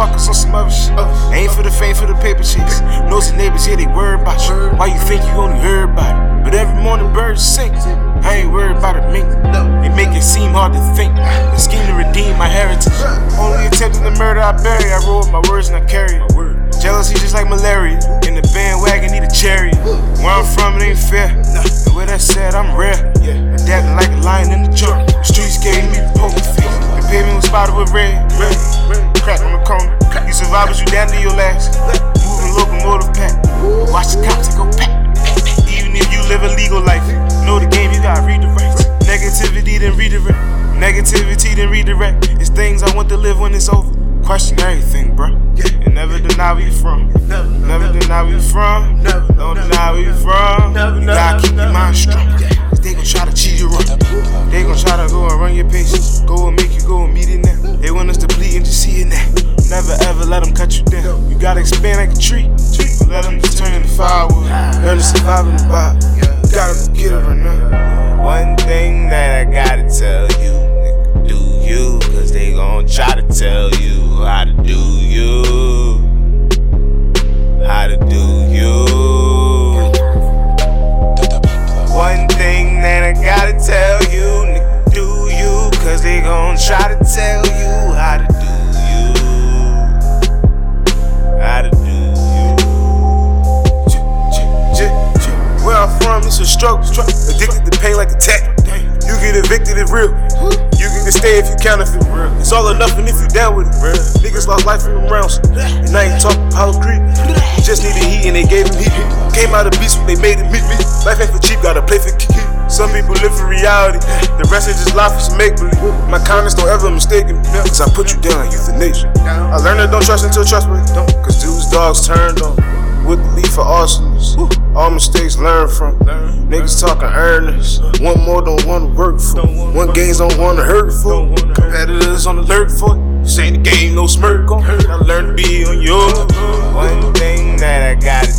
focus on some other shit. Ain't for the fame, for the paper chase. Nosy neighbors, yeah, they worry about you. Why you think you only heard about it? But every morning birds sing. I ain't worried about a mink. They make it seem hard to think. The scheme to redeem my heritage. Only attempting to murder, I bury. I roll with my words and I carry. it. Jealousy just like malaria. In the bandwagon, need a cherry. Where I'm from, it ain't fair. And with that said, I'm rare. Yeah. Adapting like a lion in the jungle. The streets gave me poker face. The pavement was spotted with red. red. Live a legal life, know the game, you gotta read the rights. Negativity, then redirect. Negativity, then redirect. It's things I want to live when it's over. Question everything, bro. And never deny where you from. Never deny where you from. Don't deny where you from. You gotta keep your mind strong. They gon' try to cheat you up. They gon' try to go and run your pace. Go and make you go and meet it now. They want us to bleed and just see it now. Never ever let them cut you down. You gotta expand like a tree. Let them just turn into firewood. Learn to survive in the vibe. Get it. One thing that I gotta tell you, nigga, do you, cause they gon' try to tell Addicted to pain like a tech. You get evicted if real. You can stay if you counterfeit. It's all or nothing if you down with it. Niggas lost life in them rounds. And now you talk Apollo Creed. Just needed heat and they gave him heat. Came out of beast when they made him meet me. Life ain't for cheap, gotta play for kiki. Some people live for reality. The rest is just life some make believe. My kindness don't ever mistake me. Cause I put you down like euthanasia. I learned that don't trust until trustworthy. Cause dudes, dogs turned on. With belief for arsonists. All mistakes learned from. Niggas talking earnest. One more don't wanna work for. One gains don't wanna hurt for. Competitors on alert for. This ain't the game, no smirk on. I learned to be on your. One thing that I gotta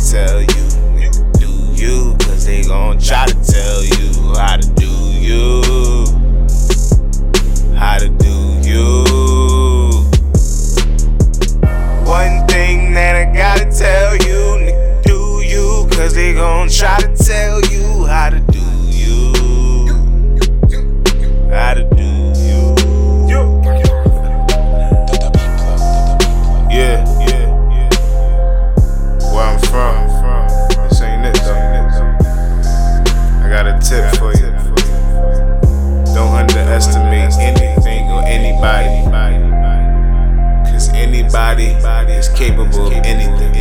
capable of anything.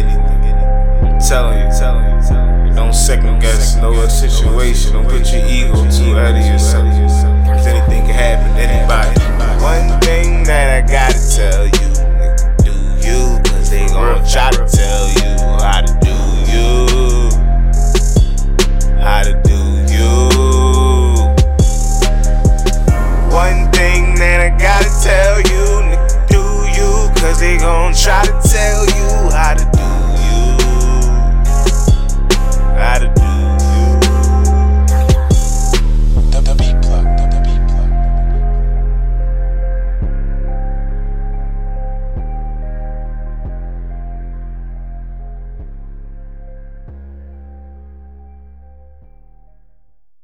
Telling you, telling you. Don't second guess no situation. Don't put your ego too out of yourself.